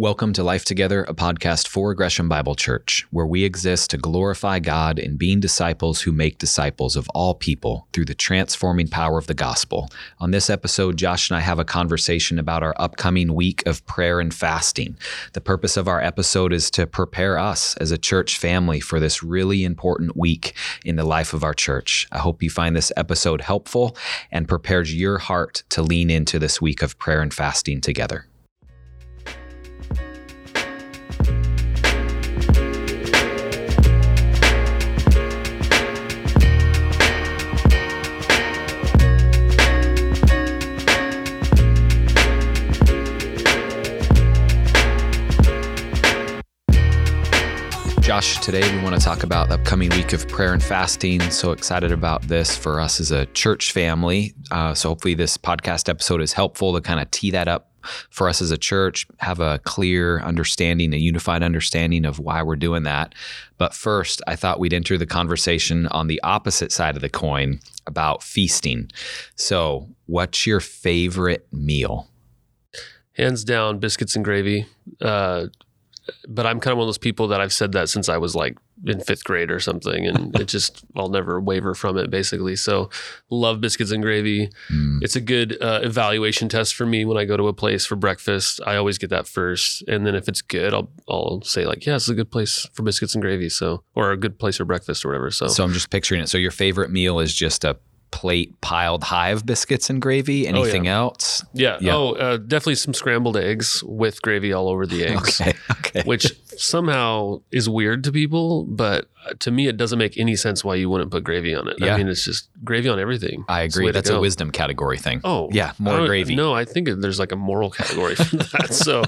Welcome to Life Together, a podcast for Gresham Bible Church, where we exist to glorify God in being disciples who make disciples of all people through the transforming power of the gospel. On this episode, Josh and I have a conversation about our upcoming week of prayer and fasting. The purpose of our episode is to prepare us as a church family for this really important week in the life of our church. I hope you find this episode helpful and prepares your heart to lean into this week of prayer and fasting together. Josh, today we want to talk about the upcoming week of prayer and fasting. So excited about this for us as a church family. Uh, so hopefully, this podcast episode is helpful to kind of tee that up for us as a church, have a clear understanding, a unified understanding of why we're doing that. But first, I thought we'd enter the conversation on the opposite side of the coin about feasting. So, what's your favorite meal? Hands down, biscuits and gravy. Uh, but I'm kind of one of those people that I've said that since I was like in fifth grade or something, and it just I'll never waver from it basically. So love biscuits and gravy. Mm. It's a good uh, evaluation test for me when I go to a place for breakfast. I always get that first, and then if it's good, I'll I'll say like, yeah, it's a good place for biscuits and gravy. So or a good place for breakfast or whatever. So so I'm just picturing it. So your favorite meal is just a plate piled high of biscuits and gravy. Anything oh, yeah. else? Yeah. yeah. Oh, uh, definitely some scrambled eggs with gravy all over the eggs. okay. Okay. Which somehow is weird to people, but to me, it doesn't make any sense why you wouldn't put gravy on it. Yeah. I mean, it's just gravy on everything. I agree. That's a wisdom category thing. Oh, yeah. More gravy. No, I think there's like a moral category for that. so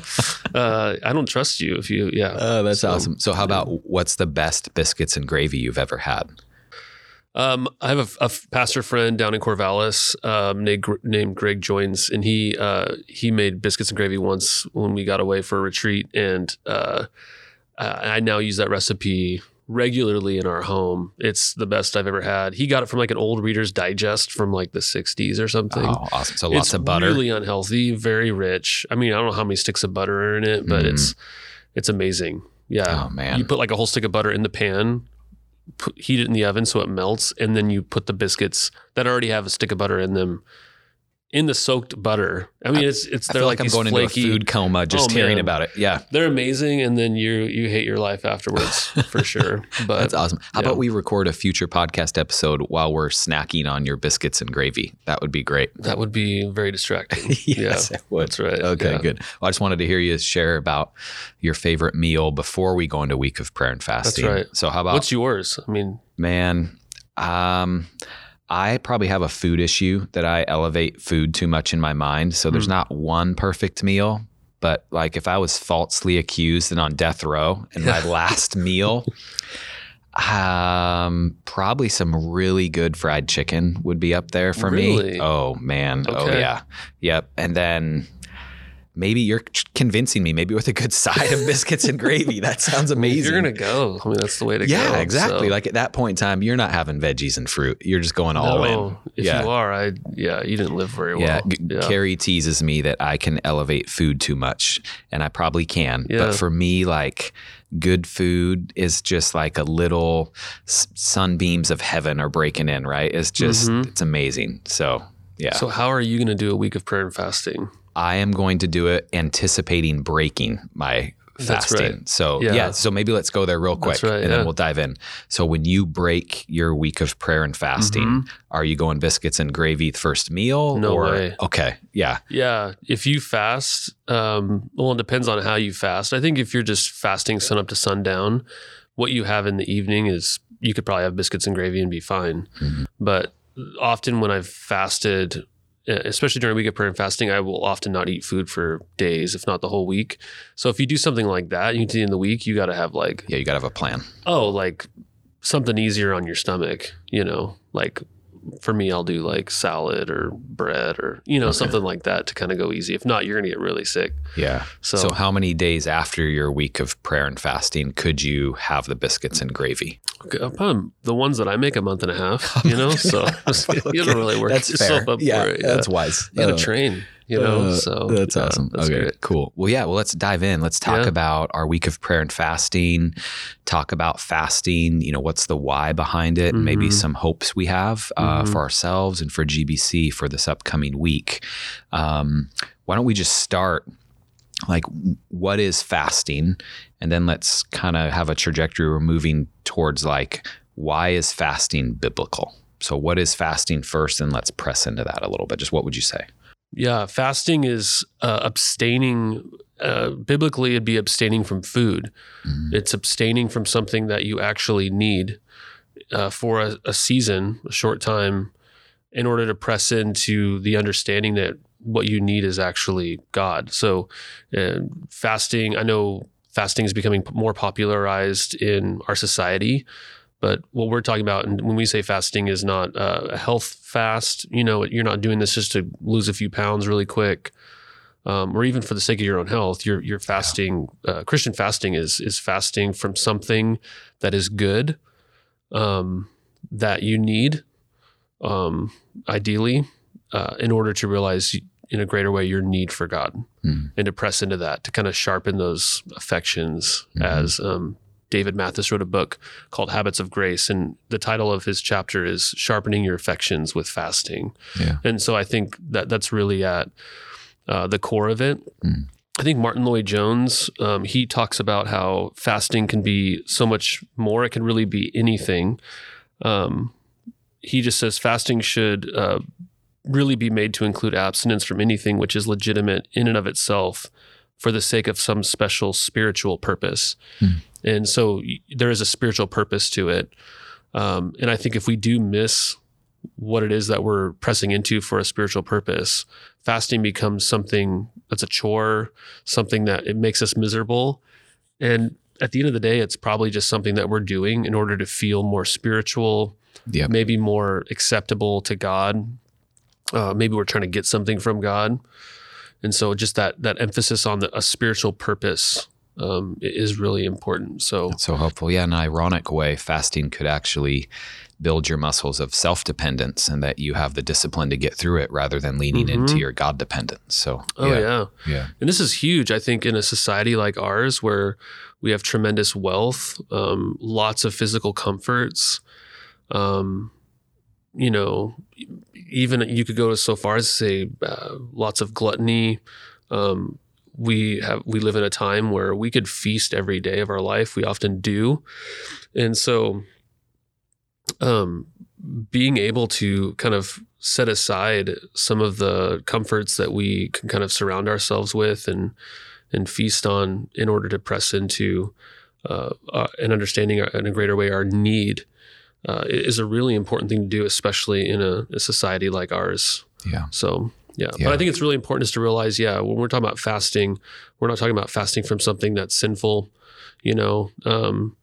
uh, I don't trust you if you, yeah. Uh, that's so, awesome. So, how about what's the best biscuits and gravy you've ever had? Um, I have a, a, pastor friend down in Corvallis um, named, named, Greg Joins, and he uh, he made biscuits and gravy once when we got away for a retreat, and uh, I now use that recipe regularly in our home. It's the best I've ever had. He got it from like an old Reader's Digest from like the 60s or something. Oh, awesome! So lots it's of butter. Really unhealthy, very rich. I mean, I don't know how many sticks of butter are in it, but mm. it's it's amazing. Yeah. Oh man. You put like a whole stick of butter in the pan put, heat it in the oven so it melts, and then you put the biscuits that already have a stick of butter in them in the soaked butter. I mean, it's it's I they're like, like I'm going flaky, into a food coma just oh, hearing man. about it. Yeah, they're amazing, and then you you hate your life afterwards for sure. But that's awesome. How yeah. about we record a future podcast episode while we're snacking on your biscuits and gravy? That would be great. That would be very distracting. yes, yeah, it would. That's right. Okay, yeah. good. Well, I just wanted to hear you share about your favorite meal before we go into a week of prayer and fasting. That's right. So how about what's yours? I mean, man. Um, I probably have a food issue that I elevate food too much in my mind. So there's mm. not one perfect meal, but like if I was falsely accused and on death row and my last meal, um, probably some really good fried chicken would be up there for really? me. Oh man. Oh, okay. Oh yeah. Yep. And then maybe you're convincing me. Maybe with a good side of biscuits and gravy. That sounds amazing. You're gonna go. I mean, that's the way to yeah, go. Yeah, exactly. So. Like at that point in time, you're not having veggies and fruit. You're just going all no, in. If yeah. you are, I yeah, you didn't live very well. Yeah. yeah. Carrie teases me that I can elevate food too much, and I probably can. Yeah. But for me, like good food is just like a little sunbeams of heaven are breaking in. Right? It's just mm-hmm. it's amazing. So yeah. So how are you going to do a week of prayer and fasting? I am going to do it anticipating breaking my fasting. Right. So yeah. yeah. so maybe let's go there real quick right, and yeah. then we'll dive in. So when you break your week of prayer and fasting, mm-hmm. are you going biscuits and gravy first meal? No or, way. Okay. Yeah. Yeah. If you fast, um, well, it depends on how you fast. I think if you're just fasting sun up to sundown, what you have in the evening is you could probably have biscuits and gravy and be fine. Mm-hmm. But often when I've fasted Uh, especially during a week of prayer and fasting, I will often not eat food for days, if not the whole week. So if you do something like that, you can see in the week, you got to have like yeah, you got to have a plan. Oh, like something easier on your stomach, you know, like for me, I'll do like salad or bread or you know okay. something like that to kind of go easy. If not, you're gonna get really sick. Yeah. So, so how many days after your week of prayer and fasting could you have the biscuits and gravy? Okay, upon the ones that I make a month and a half, you know, so okay. you don't really work that's yourself fair. up yeah, for it. Yeah. That's wise. You gotta uh, train. You know. Uh, so that's yeah, awesome. that's okay, great. cool. Well, yeah. Well, let's dive in. Let's talk Yeah. about our week of prayer and fasting. Talk about fasting. You know, what's the why behind it? and Maybe some hopes we have uh, Mhm. for ourselves and for GBC for this upcoming week. Um, why don't we just start? Like, what is fasting? And then let's kind of have a trajectory we're moving towards. Like, why is fasting biblical? So, what is fasting first? And let's press into that a little bit. Just what would you say? Yeah, fasting is uh, abstaining. Uh, biblically, it'd be abstaining from food. Mhm. It's abstaining from something that you actually need uh, for a, a season, a short time, in order to press into the understanding that what you need is actually God. So, uh, fasting, I know fasting is becoming more popularized in our society. But what we're talking about, and when we say fasting, is not uh, a health fast. You know, you're not doing this just to lose a few pounds really quick, um, or even for the sake of your own health. You're you're fasting. Uh, Christian fasting is is fasting from something that is good, um, that you need, um, ideally, uh, in order to realize in a greater way your need for God Mm. and to press into that to kind of sharpen those affections. Mhm. As um, David Mathis wrote a book called Habits of Grace, and the title of his chapter is "Sharpening Your Affections with Fasting." Yeah. And so I think that that's really at uh, the core of it. Mm. I think Martyn Lloyd-Jones, um, he talks about how fasting can be so much more. It can really be anything. Um, he just says fasting should uh, really be made to include abstinence from anything which is legitimate in and of itself for the sake of some special spiritual purpose. Hmm. And so there is a spiritual purpose to it. Um, and I think if we do miss what it is that we're pressing into for a spiritual purpose, fasting becomes something that's a chore, something that it makes us miserable. And at the end of the day, it's probably just something that we're doing in order to feel more spiritual, Yep. maybe more acceptable to God. Uh, maybe we're trying to get something from God, and so just that that emphasis on the, a spiritual purpose um, is really important. So so helpful. Yeah, in an ironic way, fasting could actually build your muscles of self dependence and that you have the discipline to get through it rather than leaning Mhm. into your God dependence. So, Oh yeah. Yeah. And this is huge, I think, in a society like ours where we have tremendous wealth, um, lots of physical comforts. Um, you know, even you could go so far as to say uh, lots of gluttony. Um, we have we live in a time where we could feast every day of our life. We often do, and so um, being able to kind of set aside some of the comforts that we can kind of surround ourselves with and and feast on in order to press into uh, uh, an understanding in a greater way our need uh, is a really important thing to do, especially in a, a society like ours. Yeah. So yeah. Yeah. but I think it's really important is to realize, yeah, when we're talking about fasting, we're not talking about fasting from something that's sinful, you know, um,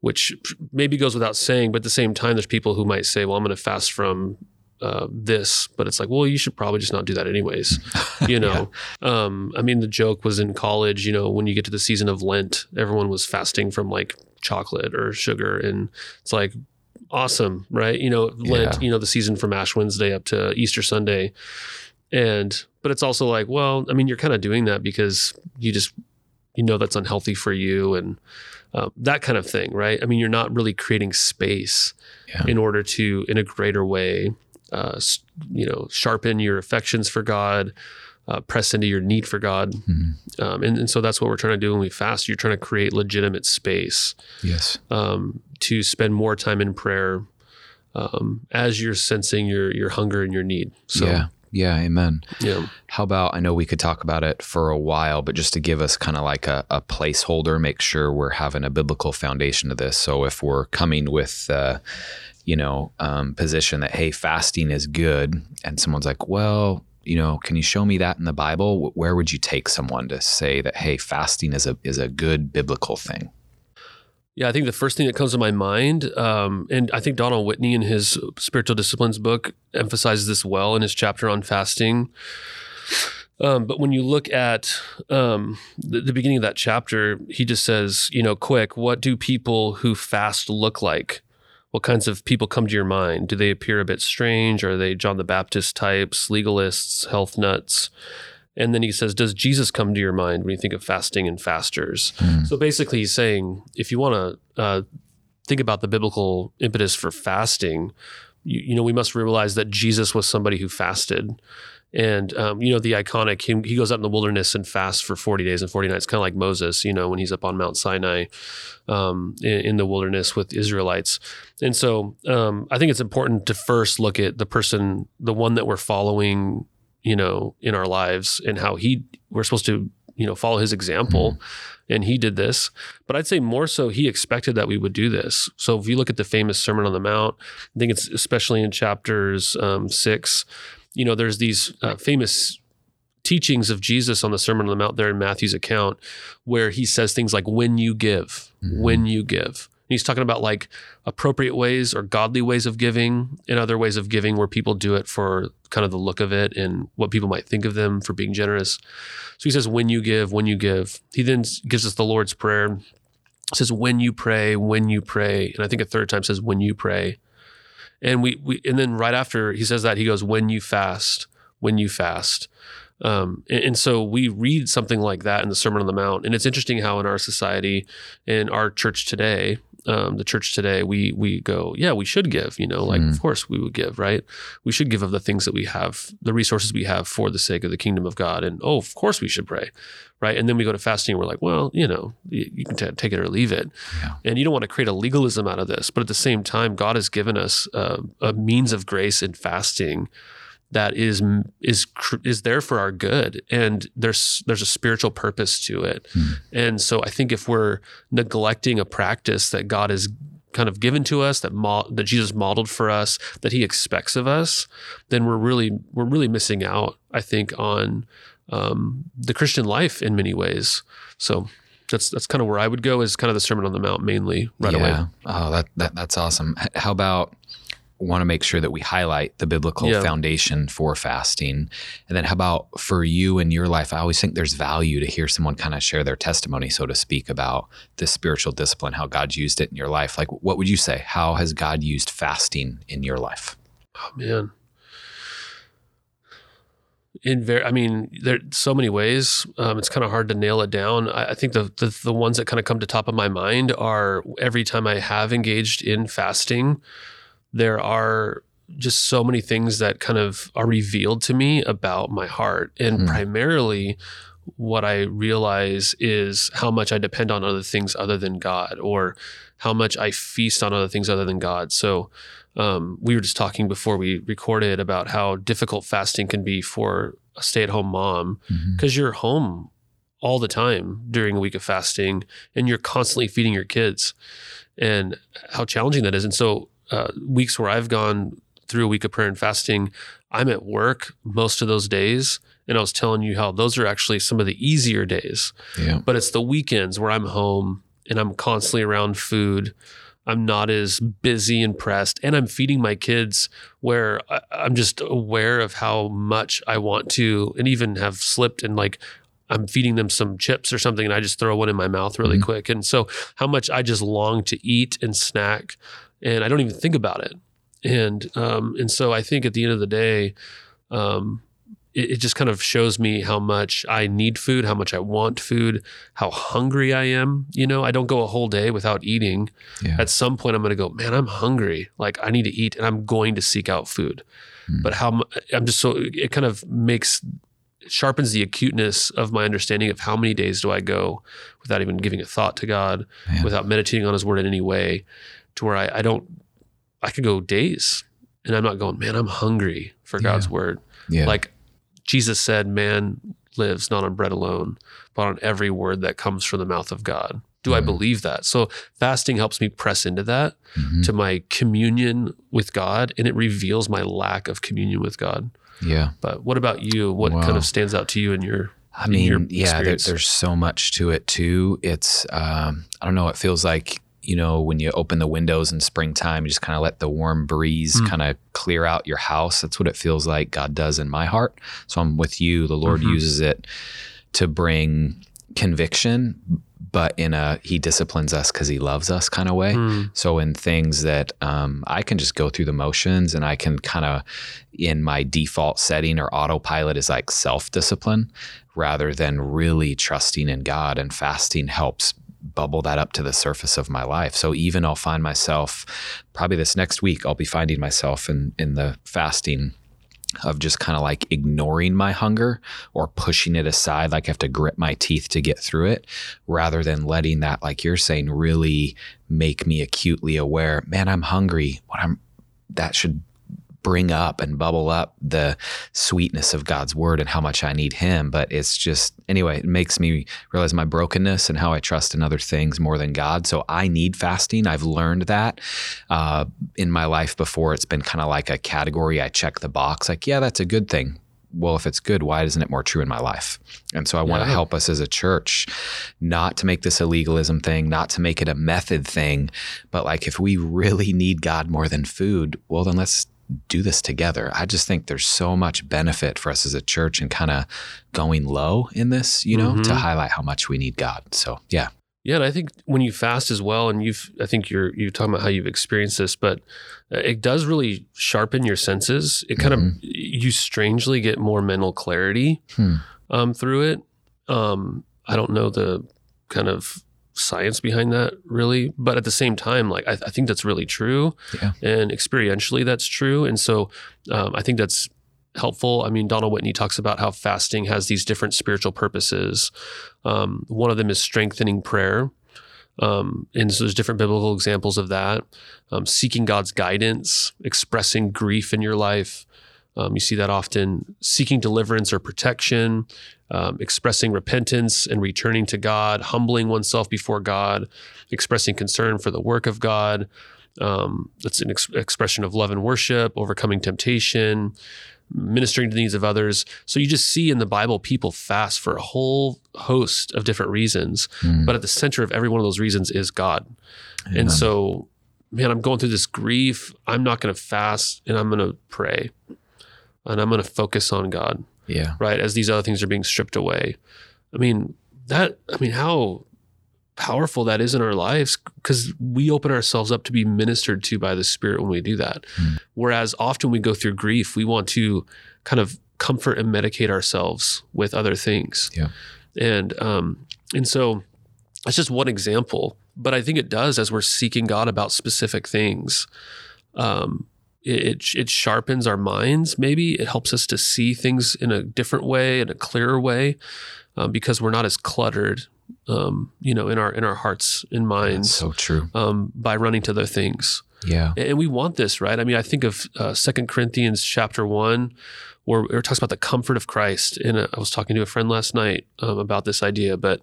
which maybe goes without saying. But at the same time, there's people who might say, well, I'm going to fast from uh, this, but it's like, well, you should probably just not do that anyways. You know, um, I mean, the joke was in college. You know, when you get to the season of Lent, everyone was fasting from like chocolate or sugar, and it's like awesome, right? You know, Lent. Yeah. You know, the season from Ash Wednesday up to Easter Sunday, and but it's also like, well, I mean, you're kind of doing that because you just you know that's unhealthy for you and uh, that kind of thing, right? I mean, you're not really creating space Yeah. in order to, in a greater way, uh, you know, sharpen your affections for God, uh, press into your need for God, Mhm. um, and, and so that's what we're trying to do when we fast. You're trying to create legitimate space Yes. um, to spend more time in prayer um, as you're sensing your your hunger and your need. So, yeah. Yeah. Amen. yeah. How about, I know we could talk about it for a while, but just to give us kind of like a, a placeholder, make sure we're having a biblical foundation to this. So if we're coming with, uh, you know, um, position that, hey, fasting is good, and someone's like, well, you know, can you show me that in the Bible? Where would you take someone to say that, hey, fasting is a is a good biblical thing? Yeah, I think the first thing that comes to my mind, um, and I think Donald Whitney in his spiritual disciplines book emphasizes this well in his chapter on fasting. Um, but when you look at um, the, the beginning of that chapter, he just says, you know, quick, what do people who fast look like? What kinds of people come to your mind? Do they appear a bit strange? Are they John the Baptist types, legalists, health nuts? And then he says, Does Jesus come to your mind when you think of fasting and fasters? Mm. So basically, he's saying if you want to uh, think about the biblical impetus for fasting, you, you, know, we must realize that Jesus was somebody who fasted. And, um, you know, the iconic, he, he, goes out in the wilderness and fasts for 40 days and 40 nights, kind of like Moses, you know, when he's up on Mount Sinai um, in, in, the wilderness with Israelites. And so um, I think it's important to first look at the person, the one that we're following you know, in our lives and how he we're supposed to, you know, follow his example. Mm-hmm. And he did this. But I'd say more so he expected that we would do this. So if you look at the famous Sermon on the Mount, I think it's especially in chapters um, six, you know, there's these uh, famous teachings of Jesus on the Sermon on the Mount there in Matthew's account, where he says things like, when you give, mm-hmm. when you give. He's talking about like appropriate ways or godly ways of giving and other ways of giving where people do it for kind of the look of it and what people might think of them for being generous. So he says, when you give, when you give. He then gives us the Lord's Prayer. It says, when you pray, when you pray. And I think a third time says, when you pray. And we, we and then right after he says that, he goes, when you fast, when you fast. Um, and, and, so we read something like that in the Sermon on the Mount, and it's interesting how in our society, in our church today, um, the church today, we we go, yeah, we should give. You know, like mm. of course we would give, right? We should give of the things that we have, the resources we have for the sake of the kingdom of God, and oh, of course we should pray, right? And then we go to fasting, and we're like, well, you know, you, you can t- take it or leave it, yeah. and you don't want to create a legalism out of this, but at the same time, God has given us uh, a means of grace in fasting that is is is there for our good and there's there's a spiritual purpose to it mm. and so i think if we're neglecting a practice that god has kind of given to us that mo- that jesus modeled for us that he expects of us then we're really we're really missing out i think on um, the christian life in many ways so that's that's kind of where I would go is kind of the Sermon on the Mount mainly right yeah. away. Oh, that, that that's awesome. How about want to make sure that we highlight the biblical yeah. foundation for fasting. And then how about for you in your life? I always think there's value to hear someone kind of share their testimony, so to speak, about this spiritual discipline, how God's used it in your life. Like, what would you say? How has God used fasting in your life? Oh, man. In very, I mean, there's so many ways. Um, it's kind of hard to nail it down. I, I think the, the the ones that kind of come to top of my mind are every time I have engaged in fasting, there are just so many things that kind of are revealed to me about my heart. And mm. primarily, what I realize is how much I depend on other things other than God, or how much I feast on other things other than God. So, um, we were just talking before we recorded about how difficult fasting can be for a stay at home mom because mm-hmm. you're home all the time during a week of fasting and you're constantly feeding your kids and how challenging that is. And so, uh, weeks where I've gone through a week of prayer and fasting, I'm at work most of those days. And I was telling you how those are actually some of the easier days. Yeah. But it's the weekends where I'm home and I'm constantly around food. I'm not as busy and pressed, and I'm feeding my kids where I'm just aware of how much I want to, and even have slipped and like I'm feeding them some chips or something, and I just throw one in my mouth really mm-hmm. quick. And so, how much I just long to eat and snack and I don't even think about it. And um, and so I think at the end of the day, um, it, it, just kind of shows me how much I need food, how much I want food, how hungry I am. You know, I don't go a whole day without eating. Yeah. At some point, I'm going to go, man, I'm hungry. Like I need to eat, and I'm going to seek out food. Mm. But how I'm just so it kind of makes sharpens the acuteness of my understanding of how many days do I go without even giving a thought to God, Man. without meditating on His Word in any way, to where I, I don't, I could go days and I'm not going, man, I'm hungry for God's word. Yeah. Like Jesus said, man lives not on bread alone, but on every word that comes from the mouth of God. Do mm. I believe that? So fasting helps me press into that, mm-hmm. to my communion with God, and it reveals my lack of communion with God. Yeah. But what about you? What wow. kind of stands out to you in your I mean, yeah, there, there's so much to it too. It's, um, I don't know, it feels like you know, when you open the windows in springtime, you just kind of let the warm breeze mm. kind of clear out your house. That's what it feels like God does in my heart. So I'm with you. The Lord mm-hmm. uses it to bring conviction, but in a he disciplines us because he loves us kind of way. Mm. So in things that um, I can just go through the motions and I can kind of in my default setting or autopilot is like self discipline rather than really trusting in God and fasting helps bubble that up to the surface of my life. So even I'll find myself probably this next week I'll be finding myself in in the fasting of just kind of like ignoring my hunger or pushing it aside like I have to grit my teeth to get through it rather than letting that like you're saying really make me acutely aware man I'm hungry. What I'm that should bring up and bubble up the sweetness of God's word and how much I need him. But it's just anyway it makes me realize my brokenness and how I trust in other things more than God. So I need fasting. I've learned that uh, in my life before. It's been kind of like a category. I check the box like yeah that's a good thing. Well, if it's good, why isn't it more true in my life? And so I want to Yeah. help us as a church not to make this a legalism thing, not to make it a method thing, but like if we really need God more than food, well, then let's do this together. I just think there's so much benefit for us as a church and kind of going low in this, you know, to Mhm. highlight how much we need God. So, yeah. Yeah, and I think when you fast as well, and you've, I think you're you're talking about how you've experienced this, but uh, it does really sharpen your senses. It kind Mhm. of you strangely get more mental clarity Hmm. um, through it. Um, I don't know the kind of science behind that really, but at the same time, like I, I think that's really true, Yeah. and experientially that's true, and so um, I think that's helpful. I mean, Donald Whitney talks about how fasting has these different spiritual purposes. Um, one of them is strengthening prayer. Um, and so there's different biblical examples of that. Um, seeking God's guidance, expressing grief in your life. Um, you see that often. Seeking deliverance or protection, um, expressing repentance and returning to God, humbling oneself before God, expressing concern for the work of God. Um, that's an ex- expression of love and worship, overcoming temptation, ministering to the needs of others. So you just see in the Bible people fast for a whole host of different reasons, Mm. but at the center of every one of those reasons is God. And so, man, I'm going through this grief. I'm not going to fast and I'm going to pray and I'm going to focus on God, yeah. right? As these other things are being stripped away. I mean, that, I mean, how powerful that is in our lives because we open ourselves up to be ministered to by the Spirit when we do that. Hmm. Whereas often we go through grief, we want to kind of comfort and medicate ourselves with other things. Yeah. And um, and so that's just one example. But I think it does as we're seeking God about specific things. Um, it, it sharpens our minds. Maybe it helps us to see things in a different way, in a clearer way, um, because we're not as cluttered, um, you know, in our in our hearts and That's minds so true. um, by running to other things. Yeah. And we want this, right? I mean, I think of uh, Second Corinthians chapter one, where where it talks about the comfort of Christ. And uh, I was talking to a friend last night um, about this idea, but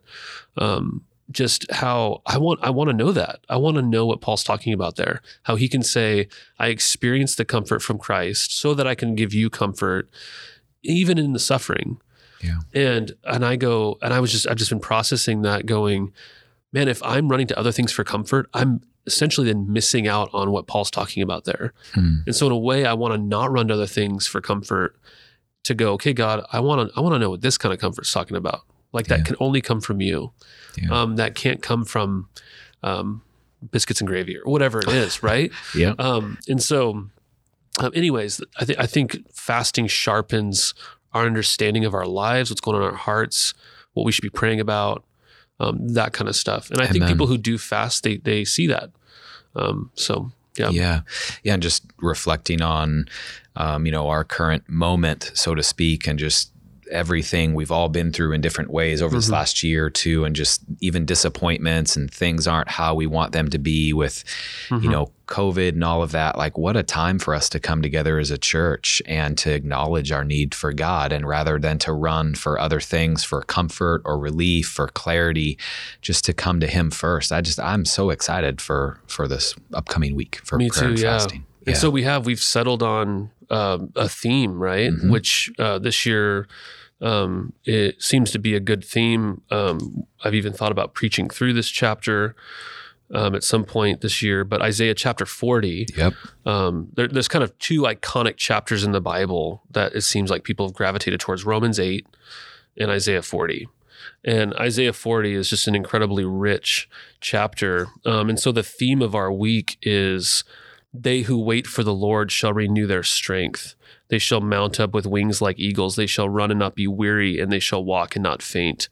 um, just how I want I want to know that. I want to know what Paul's talking about there. How he can say, "I experienced the comfort from Christ, so that I can give you comfort, even in the suffering." Yeah. And and I go and I was just I've just been processing that, going, man, if I'm running to other things for comfort, I'm essentially then missing out on what Paul's talking about there. Hmm. And so in a way, I want to not run to other things for comfort to go, okay, God, I want to I want to know what this kind of comfort's talking about. Like that Yeah. can only come from you. Yeah. Um, that can't come from um, biscuits and gravy or whatever it is, right? Yeah. Um, and so, um, anyways, I think I think fasting sharpens our understanding of our lives, what's going on in our hearts, what we should be praying about, um, that kind of stuff. And I think people who do fast, they they see that. Um, so yeah, Yeah. Yeah. And just reflecting on, um, you know, our current moment, so to speak, and just everything we've all been through in different ways over this Mhm. last year or two, and just even disappointments and things aren't how we want them to be with, you Mhm. know, COVID and all of that. Like, what a time for us to come together as a church and to acknowledge our need for God. And rather than to run for other things, for comfort or relief or clarity, just to come to Him first. I just, I'm so excited for for this upcoming week for Me prayer too, and yeah. fasting. And so we have we've settled on um, a theme, right? Mhm. Which uh, this year um, it seems to be a good theme. Um, I've even thought about preaching through this chapter um, at some point this year. But Isaiah chapter forty, Yep. um, there, there's kind of two iconic chapters in the Bible that it seems like people have gravitated towards: Romans eight and Isaiah forty. And Isaiah 40 is just an incredibly rich chapter. Um, and so the theme of our week is they who wait for the Lord shall renew their strength. They shall mount up with wings like eagles. They shall run and not be weary, and they shall walk and not faint.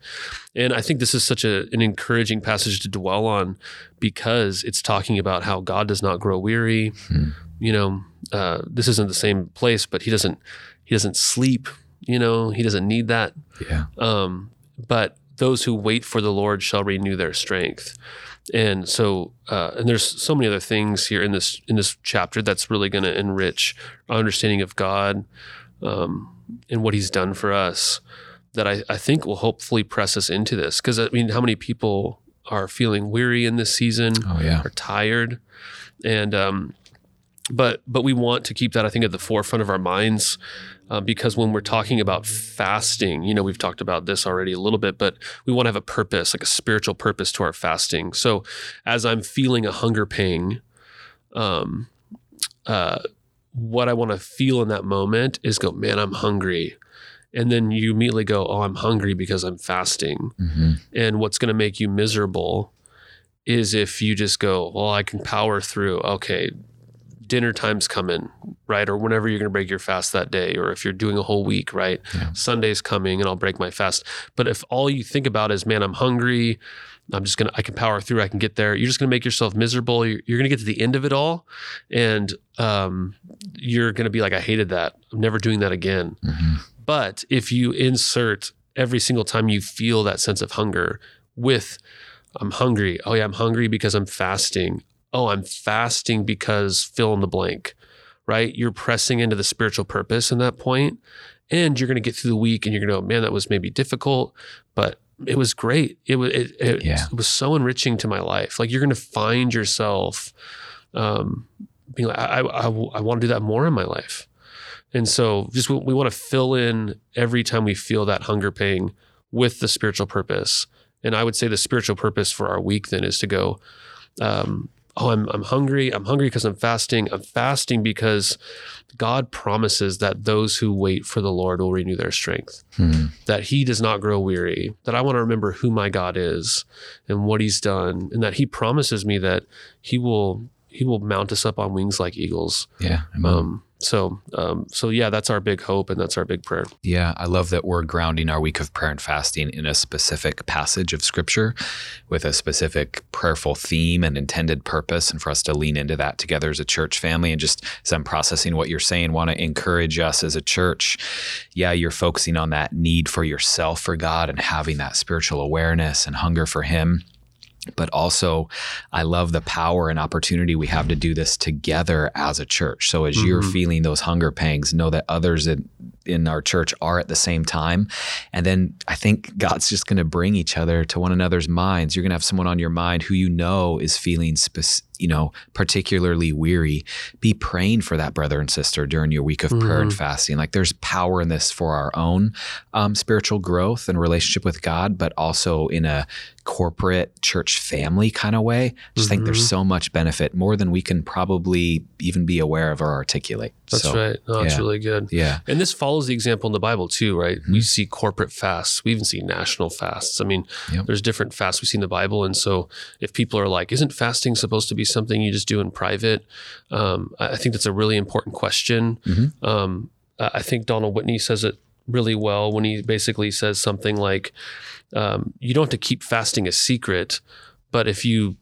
And I think this is such a, an encouraging passage to dwell on because it's talking about how God does not grow weary. Hmm. You know, uh, this isn't the same place, but he doesn't he doesn't sleep. You know, he doesn't need that. Yeah. Um, but those who wait for the Lord shall renew their strength. And so, uh, and there's so many other things here in this in this chapter that's really going to enrich our understanding of God um, and what He's done for us. That I, I think will hopefully press us into this. Because I mean, how many people are feeling weary in this season? Oh yeah. Are tired, and um, but but we want to keep that I think at the forefront of our minds uh, because when we're talking about fasting, you know, we've talked about this already a little bit, but we want to have a purpose, like a spiritual purpose to our fasting. So as I'm feeling a hunger pang, um, uh, what I want to feel in that moment is go, man, I'm hungry. And then you immediately go, oh, I'm hungry because I'm fasting. hmm And what's going to make you miserable is if you just go, well, I can power through. Okay, dinner time's coming, right? Or whenever you're going to break your fast that day, or if you're doing a whole week, right? Yeah. Sunday's coming and I'll break my fast. But if all you think about is, man, I'm hungry, I'm just going to, I can power through, I can get there, you're just going to make yourself miserable. You're, you're going to get to the end of it all. And um, you're going to be like, I hated that. I'm never doing that again. hmm But if you insert every single time you feel that sense of hunger with, I'm hungry. Oh, yeah, I'm hungry because I'm fasting. Oh, I'm fasting because fill in the blank, right? You're pressing into the spiritual purpose in that point, And you're going to get through the week and you're going to go, man, that was maybe difficult, but it was great. It was, it, it, Yeah. it was so enriching to my life. Like you're going to find yourself um, being like, I, I, I want to do that more in my life. And so just we, we want to fill in every time we feel that hunger pang with the spiritual purpose. And I would say the spiritual purpose for our week then is to go, um, oh, I'm, I'm hungry. I'm hungry because I'm fasting. I'm fasting because God promises that those who wait for the Lord will renew their strength, Hmm. that he does not grow weary, that I want to remember who my God is and what he's done, and that he promises me that he will he will mount us up on wings like eagles. Yeah. Um, so, um, so yeah, that's our big hope and that's our big prayer. Yeah, I love that we're grounding our week of prayer and fasting in a specific passage of scripture with a specific prayerful theme and intended purpose, and for us to lean into that together as a church family. And just as I'm processing what you're saying, want to encourage us as a church. Yeah, you're focusing on that need for yourself for God and having that spiritual awareness and hunger for Him. But also, I love the power and opportunity we have to do this together as a church. So, as you're Mhm. feeling those hunger pangs, know that others in, in our church are at the same time. And then I think God's just going to bring each other to one another's minds. You're going to have someone on your mind who you know is feeling, spec- you know, particularly weary. Be praying for that brother and sister during your week of prayer and fasting. Like there's power in this for our own um, spiritual growth and relationship with God, but also in a corporate church family kind of way. I just think there's Mhm. so much benefit, more than we can probably even be aware of or articulate. That's So, right. No, it's yeah. really good. Yeah. And this follows the example in the Bible too, right? Mm-hmm. We see corporate fasts. We even see national fasts. I mean, Yep. there's different fasts we see in the Bible. And so if people are like, isn't fasting supposed to be something you just do in private? Um, I think that's a really important question. Mhm. Um, I I think Donald Whitney says it really well when he basically says something like, um, you don't have to keep fasting a secret, but if you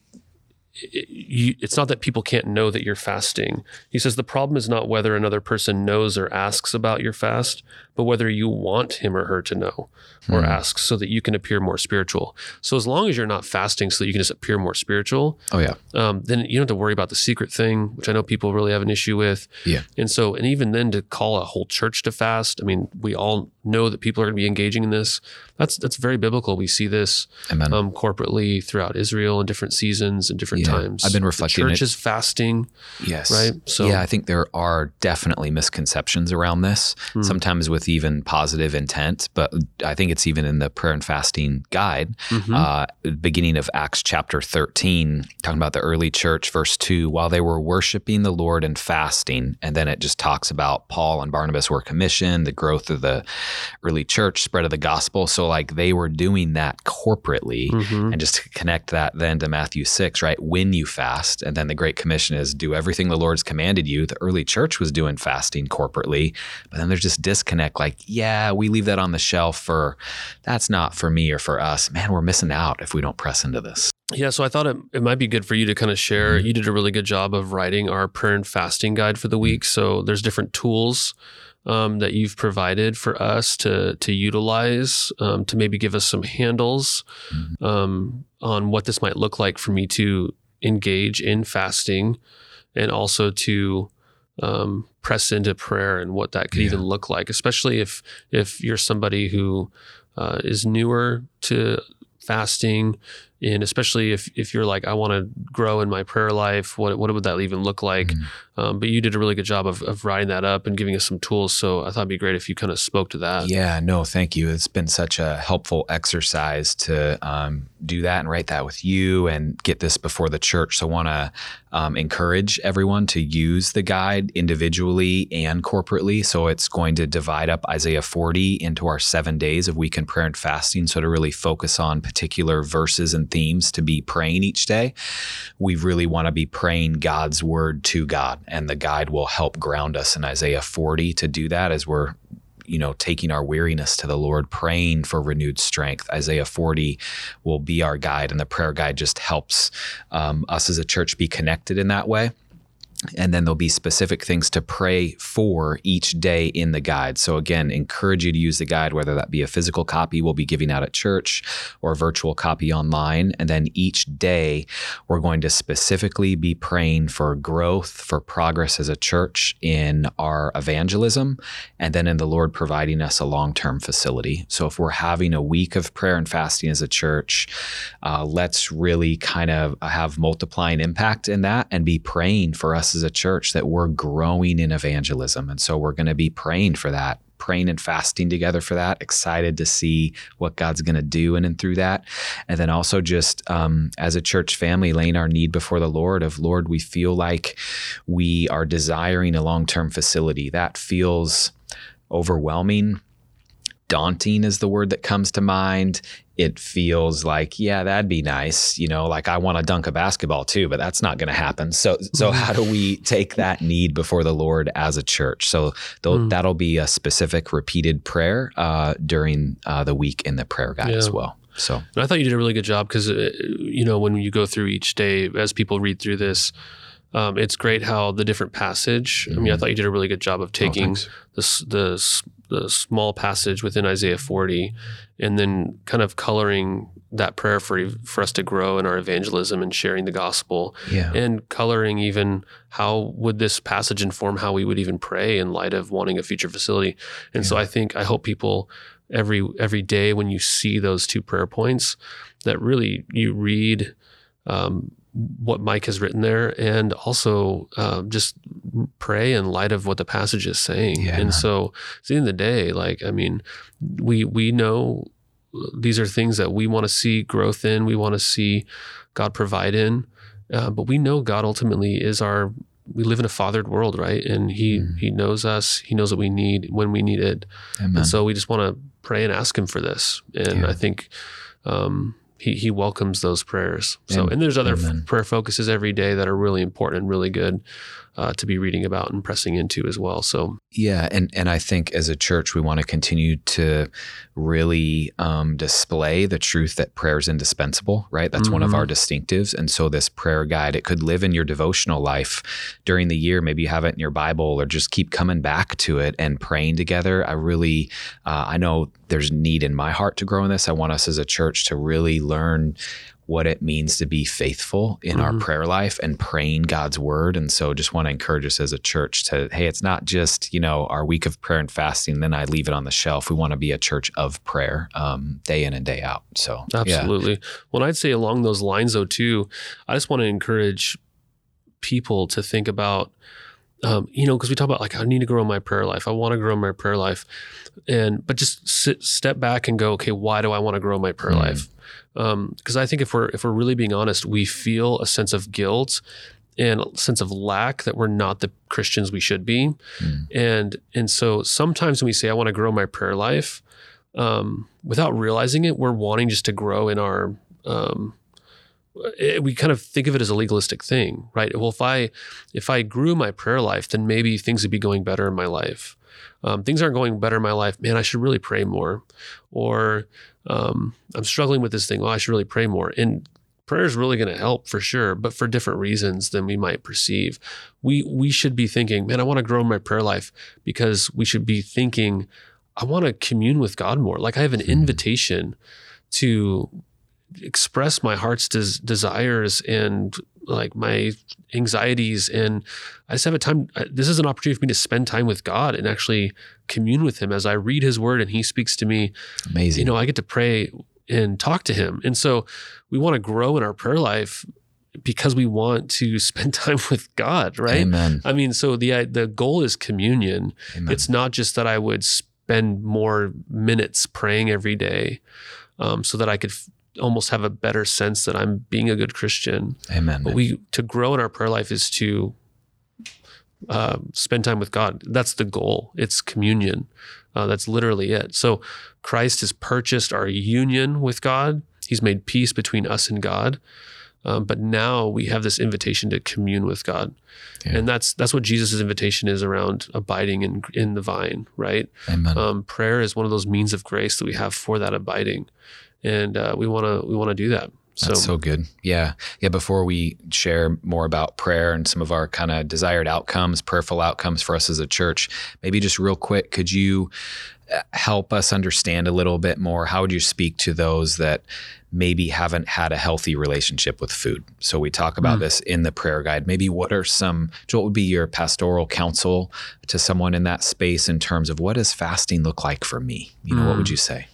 it- you, it's not that people can't know that you're fasting. He says the problem is not whether another person knows or asks about your fast, but whether you want him or her to know or Hmm. ask so that you can appear more spiritual. So as long as you're not fasting so that you can just appear more spiritual, Oh, yeah. um, then you don't have to worry about the secret thing, which I know people really have an issue with. Yeah. And so, and even then to call a whole church to fast, I mean, we all know that people are going to be engaging in this. That's that's very biblical. We see this um, corporately throughout Israel in different seasons and different Yeah. times. I've been The reflecting church it- is fasting, Yes. right? So yeah, I think there are definitely misconceptions around this, Hmm. sometimes with even positive intent, but I think it's even in the prayer and fasting guide, Mhm. uh, beginning of Acts chapter 13, talking about the early church, verse 2, while they were worshiping the Lord and fasting. And then it just talks about Paul and Barnabas were commissioned, the growth of the early church, spread of the gospel. So like they were doing that corporately Mhm. and just to connect that then to Matthew 6, right? When you fast, and then the Great Commission is do everything the Lord's commanded you. The early church was doing fasting corporately, but then there's just disconnect like, yeah, we leave that on the shelf for that's not for me or for us. Man, we're missing out if we don't press into this. Yeah, so I thought it, it might be good for you to kind of share. Mhm. You did a really good job of writing our prayer and fasting guide for the week. So there's different tools um, that you've provided for us to to utilize um, to maybe give us some handles Mhm. um, on what this might look like for me to engage in fasting, and also to um, press into prayer and what that could Yeah. even look like, especially if if you're somebody who uh, is newer to fasting and especially if if you're like I want to grow in my prayer life what what would that even look like Mhm. um, but you did a really good job of, of writing that up and giving us some tools so I thought it'd be great if you kind of spoke to that Yeah, no, thank you. It's been such a helpful exercise to um, do that and write that with you and get this before the church. So, I want to um, encourage everyone to use the guide individually and corporately. So, it's going to divide up Isaiah 40 into our seven days of weekend prayer and fasting. So, to really focus on particular verses and themes to be praying each day, we really want to be praying God's word to God. And the guide will help ground us in Isaiah 40 to do that as we're you know, taking our weariness to the Lord, praying for renewed strength. Isaiah 40 will be our guide, and the prayer guide just helps um, us as a church be connected in that way. And then there'll be specific things to pray for each day in the guide. So, again, encourage you to use the guide, whether that be a physical copy we'll be giving out at church or a virtual copy online. And then each day, we're going to specifically be praying for growth, for progress as a church in our evangelism, and then in the Lord providing us a long term facility. So, if we're having a week of prayer and fasting as a church, uh, let's really kind of have multiplying impact in that and be praying for us as a church that we're growing in evangelism. And so, we're going to be praying for that. Praying and fasting together for that. Excited to see what God's going to do in and through that. And then also just um, as a church family, laying our need before the Lord of Lord, we feel like we are desiring a long term facility. That feels overwhelming. Daunting is the word that comes to mind. It feels like, yeah, that'd be nice. You know, like I want to dunk a basketball too, but that's not going to happen. So, so how do we take that need before the Lord as a church? So Mm. that'll be a specific repeated prayer uh, during uh, the week in the prayer guide as well. So And I thought you did a really good job because, you know, when you go through each day, as people read through this, um, it's great how the different passage. I mean, I Mhm. thought you did a really good job of taking thanks. the, the the small passage within Isaiah 40, and then kind of coloring that prayer for for us to grow in our evangelism and sharing the gospel, yeah, and coloring even how would this passage inform how we would even pray in light of wanting a future facility. And so I think I hope people every every day when you see those two prayer points that really you read um, what Mike has written there and also um, just pray in light of what the passage is saying. Yeah. And so at the end of the day, like I mean, we we know these are things that we want to see growth in. We want to see God provide in. Uh, but we know God ultimately is our. We live in a fathered world, right? And He Mhm. He knows us. He knows what we need when we need it. Amen. And so we just want to pray and ask Him for this. And Yeah. I think um, He He welcomes those prayers. So and there's other Amen. prayer focuses every day that are really important and really good uh, to be reading about and pressing into as well. So Yeah, and and I think as a church we want to continue to really um, display the truth that prayer is indispensable. Right, that's one of our distinctives. And so this prayer guide it could live in your devotional life during the year. Maybe you have it in your Bible, or just keep coming back to it and praying together. I really, uh, I know there's need in my heart to grow in this. I want us as a church to really learn what it means to be faithful in our Mhm. prayer life and praying God's word. And so just want to encourage us as a church to, hey, it's not just, you know, our week of prayer and fasting, then I leave it on the shelf. We want to be a church of prayer um, day in and day out. So yeah. Absolutely. Well, I'd say along those lines, though, too, I just want to encourage people to think about, um, you know, because we talk about like I need to grow my prayer life. I want to grow my prayer life, and but just sit, step back and go, okay, why do I want to grow my prayer Mm. life? Because I think if we're if we're really being honest, we feel a sense of guilt and a sense of lack that we're not the Christians we should be, Mm. and and so sometimes when we say I want to grow my prayer life, um, without realizing it, we're wanting just to grow in our. Um, it, we kind of think of it as a legalistic thing, right? Well, if I if I grew my prayer life, then maybe things would be going better in my life. Um, things aren't going better in my life. Man, I should really pray more. Or um, I'm struggling with this thing. Well, I should really pray more. And prayer is really going to help for sure, but for different reasons than we might perceive. We we should be thinking, man, I want to grow my prayer life because we should be thinking, I want to commune with God more. Like I have an mm-hmm. invitation to express my heart's des- desires and like my anxieties. And i just have a time this is an opportunity for me to spend time with god and actually commune with him. As i read his word and he speaks to me amazing. you know i get to pray and talk to him. And so we want to grow in our prayer life because we want to spend time with god right? Amen. I mean so the the goal is communion. Amen. it's not just that i would spend more minutes praying every day um, so that i could almost have a better sense that I'm being a good Christian. Amen. But we to grow in our prayer life is to uh, spend time with God. That's the goal. It's communion. Uh, that's literally it. So Christ has purchased our union with God. He's made peace between us and God. Um, but now we have this invitation to commune with God, yeah. and that's that's what Jesus' invitation is around abiding in in the vine, right? Amen. Um, prayer is one of those means of grace that we have for that abiding and uh, we want to we want to do that. So. That's so good. Yeah. Yeah. Before we share more about prayer and some of our kind of desired outcomes, prayerful outcomes for us as a church, maybe just real quick, could you help us understand a little bit more? How would you speak to those that maybe haven't had a healthy relationship with food? So we talk about mm. this in the prayer guide. Maybe what are some, what would be your pastoral counsel to someone in that space in terms of what does fasting look like for me? You know, mm. what would mm. you say?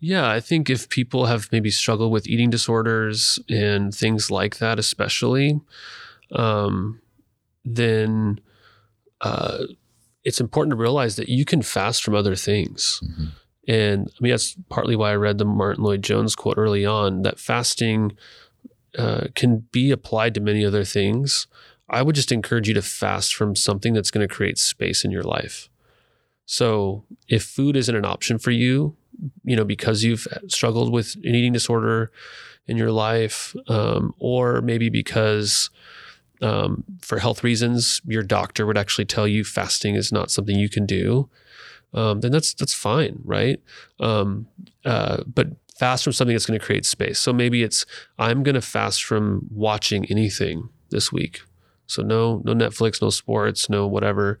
Yeah, I think if people have maybe struggled with eating disorders and things like that, especially, um, then uh, it's important to realize that you can fast from other things. Mm-hmm. And I mean, that's partly why I read the Martyn Lloyd-Jones quote early on that fasting uh, can be applied to many other things. I would just encourage you to fast from something that's going to create space in your life. So if food isn't an option for you, you know, because you've struggled with an eating disorder in your life, um, or maybe because um, for health reasons, your doctor would actually tell you fasting is not something you can do, um, then that's that's fine, right? Um, uh, but fast from something that's going to create space. So maybe it's I'm going to fast from watching anything this week. So no no Netflix, no sports, no whatever.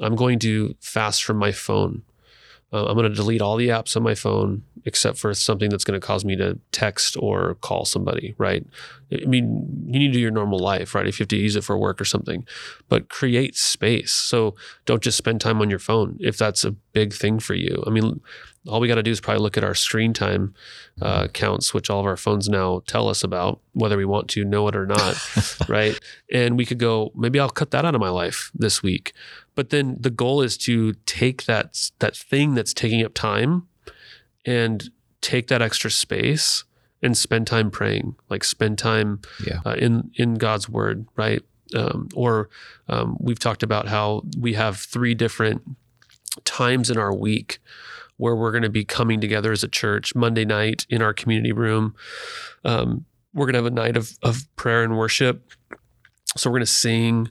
I'm going to fast from my phone. Uh, I'm going to delete all the apps on my phone except for something that's going to cause me to text or call somebody, right? I mean, you need to do your normal life, right? If you have to use it for work or something, but create space. So don't just spend time on your phone if that's a big thing for you. I mean, all we got to do is probably look at our screen time uh, counts, which all of our phones now tell us about, whether we want to know it or not, right? And we could go, maybe I'll cut that out of my life this week. But then the goal is to take that that thing that's taking up time and take that extra space and spend time praying, like spend time yeah. uh, in in God's word, right? Um, or um, we've talked about how we have three different times in our week where we're going to be coming together as a church Monday night in our community room. Um, we're going to have a night of, of prayer and worship. So we're going to sing.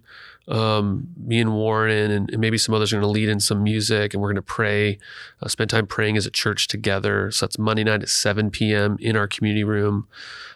Um, me and Warren and, and, maybe some others are going to lead in some music, and we're going to pray, uh, spend time praying as a church together. So that's Monday night at 7 p.m. in our community room.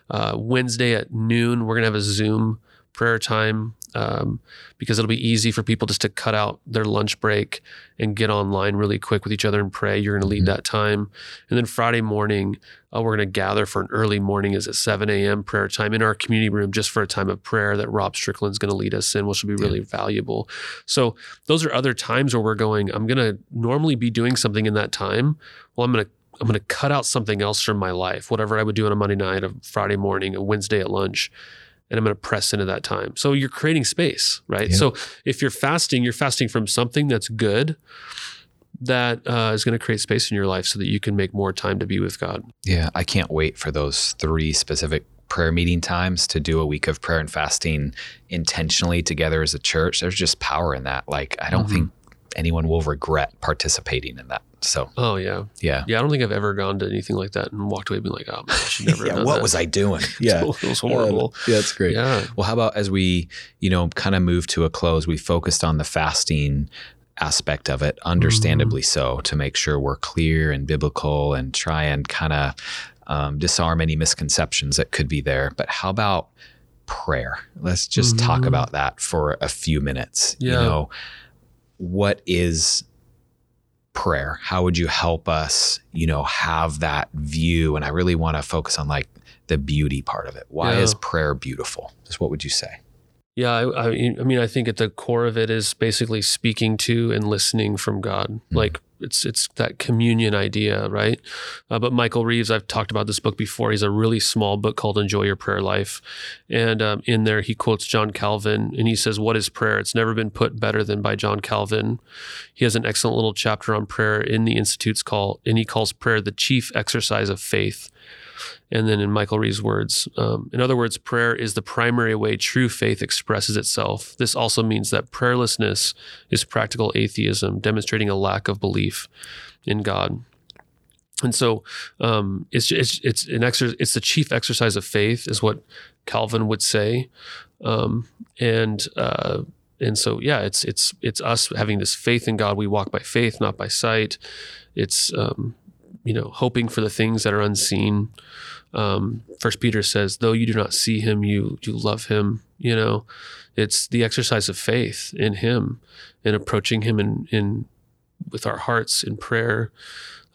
Uh, Wednesday at noon, we're going to have a Zoom prayer time um, because it'll be easy for people just to cut out their lunch break and get online really quick with each other and pray. You're going to lead mm-hmm. that time. And then Friday morning, uh, we're going to gather for an early morning is at 7 a.m. prayer time in our community room just for a time of prayer that Rob Strickland's going to lead us in, which will be really yeah. valuable. So those are other times where we're going, I'm going to normally be doing something in that time. Well, I'm going to I'm going to cut out something else from my life, whatever I would do on a Monday night, a Friday morning, a Wednesday at lunch and I'm going to press into that time. So you're creating space, right? Yeah. So if you're fasting, you're fasting from something that's good that uh, is going to create space in your life so that you can make more time to be with God. Yeah, I can't wait for those three specific prayer meeting times to do a week of prayer and fasting intentionally together as a church. There's just power in that. Like, I don't mm-hmm. think anyone will regret participating in that. So Oh yeah, yeah, yeah. I don't think I've ever gone to anything like that and walked away being like, oh man, I should never. yeah. have What that. was I doing? Yeah. it was horrible. yeah, that's great. yeah, Well, how about as we, you know, kind of move to a close, we focused on the fasting aspect of it, understandably Mm-hmm. so, to make sure we're clear and biblical and try and kind of um, disarm any misconceptions that could be there. But how about prayer? Let's just talk Mhm. about that for a few minutes. You know, what is prayer? How would you help us, you know, have that view? And I really want to focus on like the beauty part of it. Why Yeah. is prayer beautiful? Just what would you say? yeah. I, I, I mean, I think at the core of it is basically speaking to and listening from God. Mm-hmm. Like it's it's that communion idea, right? Uh, but Michael Reeves, I've talked about this book before. He's a really small book called "Enjoy Your Prayer Life," and um, in there he quotes John Calvin, and he says, "What is prayer? It's never been put better than by John Calvin." He has an excellent little chapter on prayer in the Institutes call, and he calls prayer the chief exercise of faith. And then in Michael Reeves' words, um, in other words, prayer is the primary way true faith expresses itself. This also means that prayerlessness is practical atheism, demonstrating a lack of belief in God. And so um, it's, it's it's an exer- it's the chief exercise of faith, is what Calvin would say, um, and uh, and so yeah, it's it's it's us having this faith in God. We walk by faith, not by sight. It's um, you know hoping for the things that are unseen. Um, First Peter says, "Though you do not see Him, you you love Him." You know, it's the exercise of faith in Him and approaching Him in in with our hearts in prayer,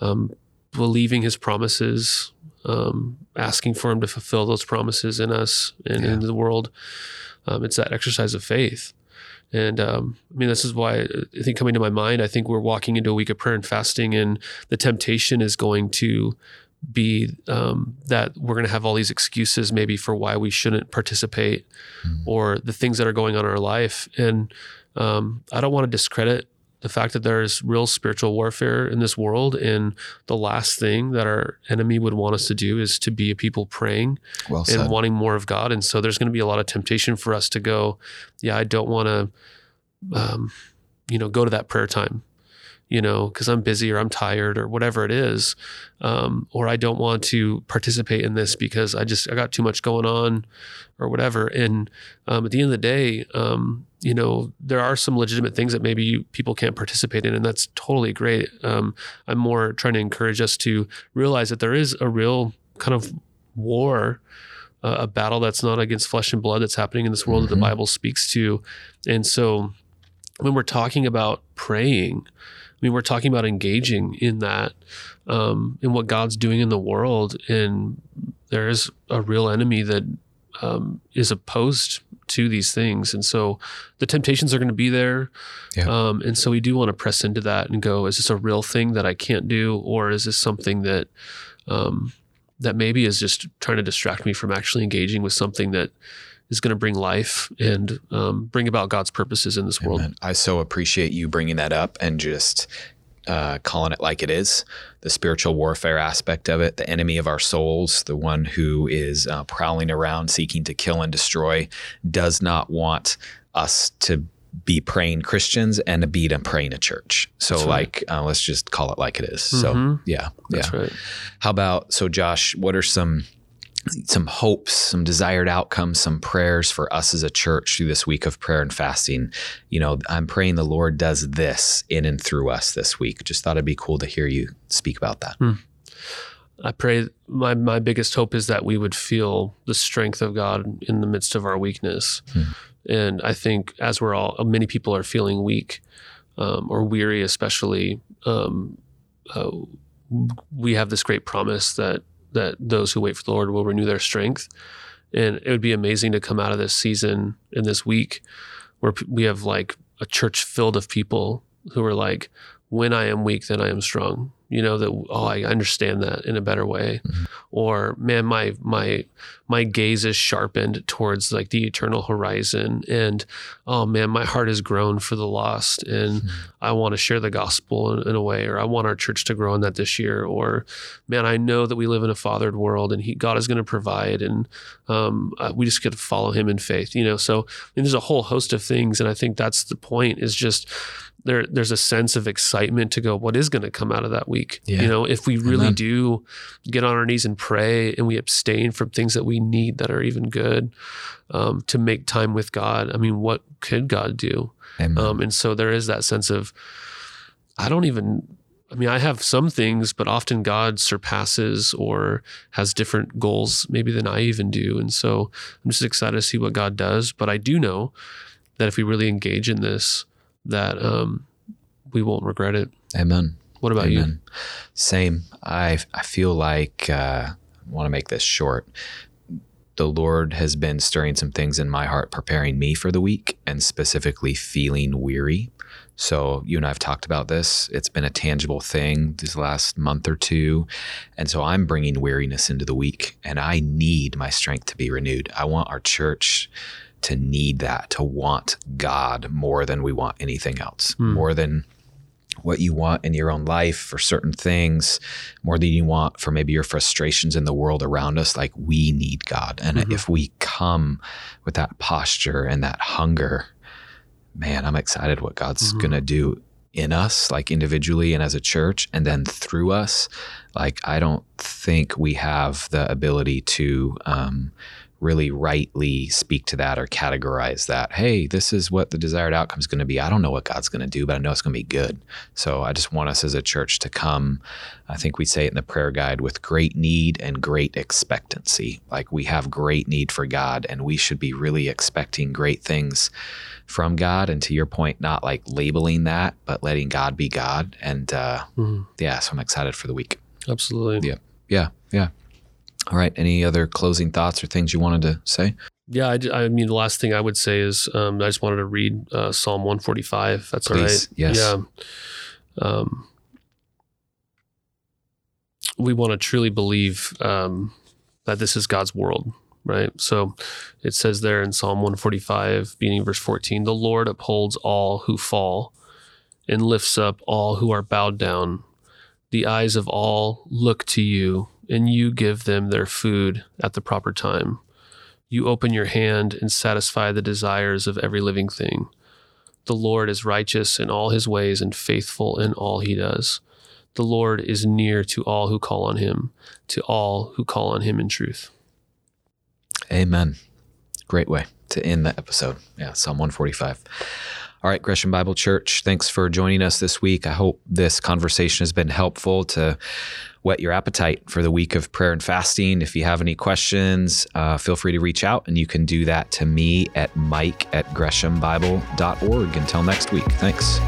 um, believing His promises, um, asking for Him to fulfill those promises in us and Yeah. in the world. Um, it's that exercise of faith. And um, I mean, this is why I think coming to my mind, I think we're walking into a week of prayer and fasting, and the temptation is going to be um, that we're going to have all these excuses maybe for why we shouldn't participate Mhm. or the things that are going on in our life. And um, I don't want to discredit the fact that there's real spiritual warfare in this world. And the last thing that our enemy would want us to do is to be a people praying Well and wanting more of God. And so there's going to be a lot of temptation for us to go, yeah, I don't want to, um, you know, go to that prayer time, you know, because I'm busy or I'm tired or whatever it is, um, or I don't want to participate in this because I just I got too much going on, or whatever. And um, at the end of the day, um, you know, there are some legitimate things that maybe you, people can't participate in, and that's totally great. Um, I'm more trying to encourage us to realize that there is a real kind of war, uh, a battle that's not against flesh and blood that's happening in this world that Mhm. the Bible speaks to. And so when we're talking about praying, I mean, we're talking about engaging in that, um, in what God's doing in the world. And there is a real enemy that um, is opposed to these things. And so the temptations are going to be there. Yeah. Um, and so we do want to press into that and go, is this a real thing that I can't do? Or is this something that, um, that maybe is just trying to distract me from actually engaging with something that is going to bring life and um, bring about God's purposes in this world. I so appreciate you bringing that up and just uh, calling it like it is the spiritual warfare aspect of it, the enemy of our souls, the one who is uh, prowling around seeking to kill and destroy, does not want us to be praying Christians and to be to praying a church. So, right. like, uh, let's just call it like it is. So, Mhm. yeah, That's yeah. right. How about so, Josh? What are some some hopes, some desired outcomes, some prayers for us as a church through this week of prayer and fasting? You know, I'm praying the Lord does this in and through us this week. Just thought it'd be cool to hear you speak about that. I pray my my biggest hope is that we would feel the strength of God in the midst of our weakness. Hmm. And I think as we're all many people are feeling weak um, or weary, especially, um, uh, we have this great promise that that those who wait for the Lord will renew their strength. And it would be amazing to come out of this season in this week where we have like a church filled of people who are like, when I am weak, then I am strong. You know that oh, I understand that in a better way, or man, my my my gaze is sharpened towards like the eternal horizon, and oh man, my heart has grown for the lost, and I want to share the gospel in, in a way, or I want our church to grow in that this year, or man, I know that we live in a fathered world, and he, God is going to provide, and um, uh, we just get to follow Him in faith. You know, so I mean, there's a whole host of things, and I think that's the point. Is just there there's a sense of excitement to go what is going to come out of that week? Yeah. you know if we really Amen. do get on our knees and pray and we abstain from things that we need that are even good um, to make time with god i mean what could god do? Um, and so there is that sense of i don't even i mean i have some things but often god surpasses or has different goals maybe than i even do. And so i'm just excited to see what god does. But i do know that if we really engage in this that um, we won't regret it Amen. what about you Same. I I feel like uh, I want to make this short. The Lord has been stirring some things in my heart, preparing me for the week, and specifically feeling weary. So you and I have talked about this. It's been a tangible thing this last month or two, and so I'm bringing weariness into the week, and I need my strength to be renewed. I want our church to need that, to want God more than we want anything else, Hmm. more than what you want in your own life for certain things more than you want for maybe your frustrations in the world around us like we need god and Mhm. if we come with that posture and that hunger man i'm excited what god's Mhm. gonna do in us like individually and as a church and then through us like i don't think we have the ability to um, really rightly speak to that or categorize that hey this is what the desired outcome is going to be. I don't know what god's going to do but i know it's going to be good. So i just want us as a church to come i think we say it in the prayer guide with great need and great expectancy. Like we have great need for god and we should be really expecting great things from god. And to your point not like labeling that but letting god be god. And uh, Mhm. yeah so i'm excited for the week. Absolutely. Yeah. yeah. Yeah all right any other closing thoughts or things you wanted to say Yeah, I mean, the last thing I would say is um, I just wanted to read uh, Psalm 145. That's all Please, right. yes. Yeah. Um, we want to truly believe um, that this is God's world, right? So it says there in Psalm 145, beginning verse 14, the Lord upholds all who fall and lifts up all who are bowed down. The eyes of all look to you, and you give them their food at the proper time. You open your hand and satisfy the desires of every living thing. The Lord is righteous in all his ways and faithful in all he does. The Lord is near to all who call on him, to all who call on him in truth. Amen. Great way to end the episode. Yeah, Psalm 145. All right, Gresham Bible Church, thanks for joining us this week. I hope this conversation has been helpful to whet your appetite for the week of prayer and fasting. If you have any questions, uh, feel free to reach out, and you can do that to me at mike at greshambible.org. Until next week, thanks.